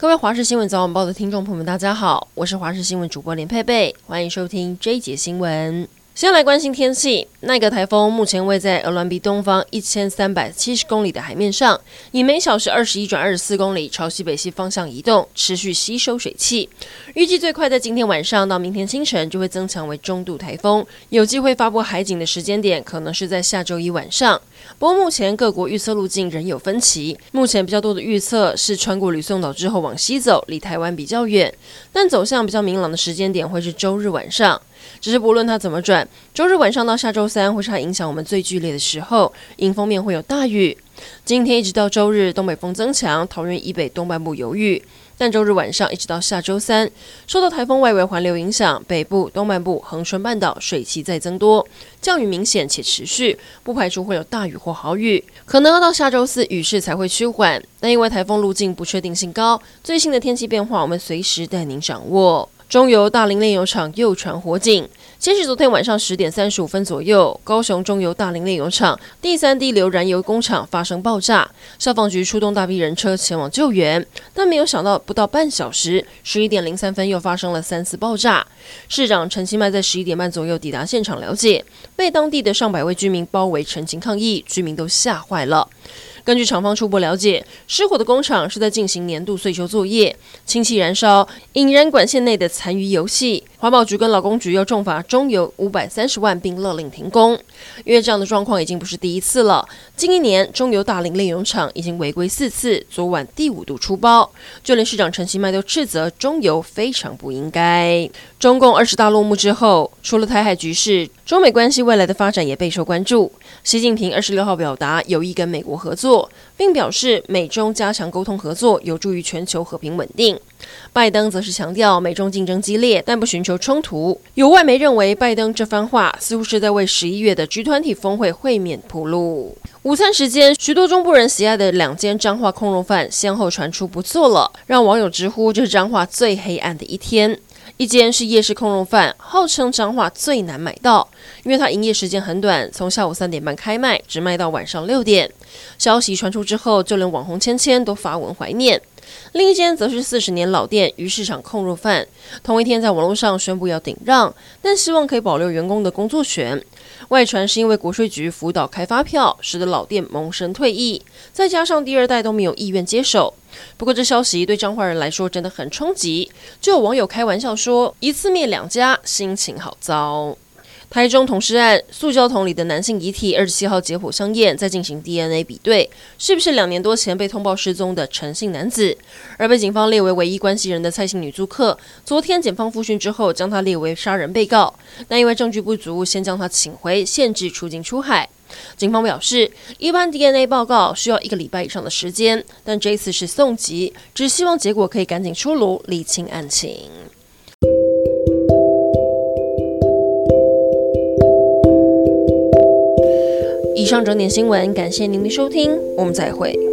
各位华视新闻早晚报的听众朋友们，大家好，我是华视新闻主播连佩佩，欢迎收听这一节新闻。先来关心天气，奈格台风目前位在鹅銮鼻东方一千三百七十公里的海面上，以每小时二十一转二十四公里朝西北西方向移动，持续吸收水汽。预计最快在今天晚上到明天清晨就会增强为中度台风，有机会发布海警的时间点可能是在下周一晚上。不过目前各国预测路径仍有分歧，目前比较多的预测是穿过吕宋岛之后往西走，离台湾比较远，但走向比较明朗的时间点会是周日晚上。只是不论它怎么转，周日晚上到下周三会是它影响我们最剧烈的时候，迎风面会有大雨。今天一直到周日，东北风增强，桃园以北东半部有雨。但周日晚上一直到下周三，受到台风外围环流影响，北部、东半部、恒春半岛水汽再增多，降雨明显且持续，不排除会有大雨或豪雨。可能要到下周四雨势才会趋缓，但因为台风路径不确定性高，最新的天气变化我们随时带您掌握。中油大林炼油厂又传火警。先是昨天晚上十点三十五分左右，高雄中油大林炼油厂第三滴流燃油工厂发生爆炸，消防局出动大批人车前往救援，但没有想到不到半小时，十一点零三分又发生了三次爆炸。市长陈其迈在十一点半左右抵达现场了解，被当地的上百位居民包围陈情抗议，居民都吓坏了。根据厂方初步了解，失火的工厂是在进行年度岁修作业，氢气燃烧引燃管线内的残余油气。环保局跟劳工局要重罚中油五百三十万，并勒令停工。因为这样的状况已经不是第一次了，近一年中油大林炼油厂已经违规四次，昨晚第五度出包，就连市长陈其迈都斥责中油非常不应该。中共二十大落幕之后，除了台海局势，中美关系未来的发展也备受关注。习近平二十六号表达有意跟美国合作，并表示美中加强沟通合作有助于全球和平稳定。拜登则是强调美中竞争激烈，但不寻求冲突。有外媒认为，拜登这番话似乎是在为十一月的 G20 峰会会面铺路。午餐时间，许多中部人喜爱的两间彰化控肉饭先后传出不做了，让网友直呼这是彰化最黑暗的一天。一间是夜市空肉饭，号称彰化最难买到，因为它营业时间很短，从下午三点半开卖，只卖到晚上六点。消息传出之后，就连网红芊芊都发文怀念。另一间则是四十年老店鱼市场控肉饭，同一天在网络上宣布要顶让，但希望可以保留员工的工作权。外传是因为国税局辅导开发票，使得老店萌生退役，再加上第二代都没有意愿接手。不过，这消息对彰化人来说真的很冲击。就有网友开玩笑说：“一次灭两家，心情好糟。”台中同尸案，塑胶桶里的男性遗体二十七号解剖相验，在进行 DNA 比对，是不是两年多前被通报失踪的陈姓男子？而被警方列为唯一关系人的蔡姓女租客，昨天检方复讯之后，将他列为杀人被告，但因为证据不足，先将他请回，限制出境出海。警方表示，一般 DNA 报告需要一个礼拜以上的时间，但这次是送急，只希望结果可以赶紧出炉，厘清案情。以上整点新闻，感谢您的收听，我们再会。